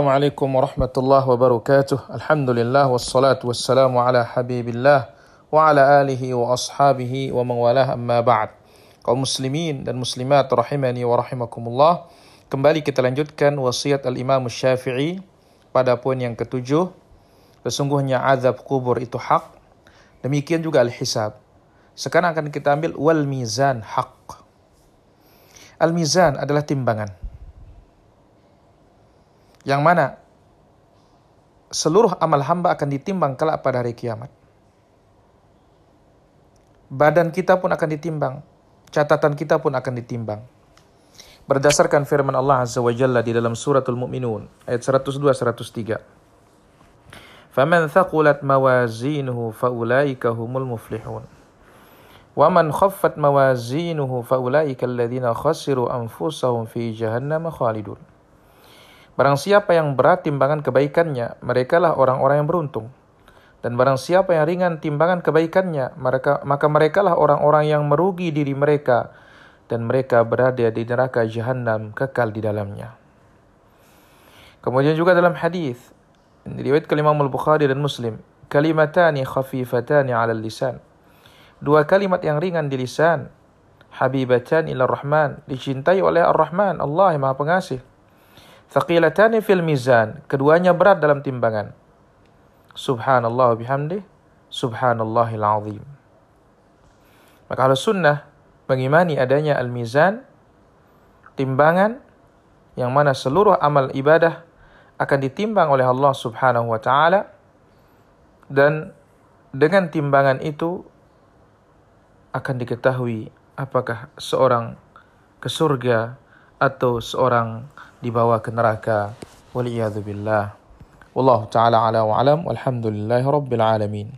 Assalamualaikum warahmatullahi wabarakatuh. Alhamdulillah wassalatu wassalamu ala habibillah wa ala alihi wa ashabihi wa man walah amma ba'd. Kaum muslimin dan muslimat rahimani wa rahimakumullah. Kembali kita lanjutkan wasiat al-Imam Syafi'i pada poin yang ketujuh. Sesungguhnya azab kubur itu hak. Demikian juga al-hisab. Sekarang akan kita ambil wal mizan hak. Al-mizan adalah timbangan yang mana seluruh amal hamba akan ditimbang kelak pada hari kiamat. Badan kita pun akan ditimbang, catatan kita pun akan ditimbang. Berdasarkan firman Allah Azza wa Jalla di dalam suratul Mu'minun ayat 102-103. فَمَنْ ثَقُلَتْ مَوَازِينُهُ فَأُولَٰئِكَ هُمُ الْمُفْلِحُونَ وَمَنْ خَفَّتْ مَوَازِينُهُ فَأُولَٰئِكَ الَّذِينَ خَسِرُوا أَنفُسَهُمْ فِي جَهَنَّمَ خَالِدُونَ Barang siapa yang berat timbangan kebaikannya, merekalah orang-orang yang beruntung. Dan barang siapa yang ringan timbangan kebaikannya, mereka, maka merekalah orang-orang yang merugi diri mereka dan mereka berada di neraka jahanam kekal di dalamnya. Kemudian juga dalam hadis riwayat kalimah Al-Bukhari dan Muslim, kalimatani khafifatani 'ala lisan. Dua kalimat yang ringan di lisan, habibatan ila rahman dicintai oleh ar-rahman Allah yang maha pengasih Thaqilatani fil mizan. Keduanya berat dalam timbangan. Subhanallah bihamdi. Subhanallahil azim. Maka kalau sunnah mengimani adanya al-mizan, timbangan yang mana seluruh amal ibadah akan ditimbang oleh Allah Subhanahu wa taala dan dengan timbangan itu akan diketahui apakah seorang ke surga atau seorang dibawa ke neraka waliyadzubillah wallahu taala ala wa alam walhamdulillahi rabbil alamin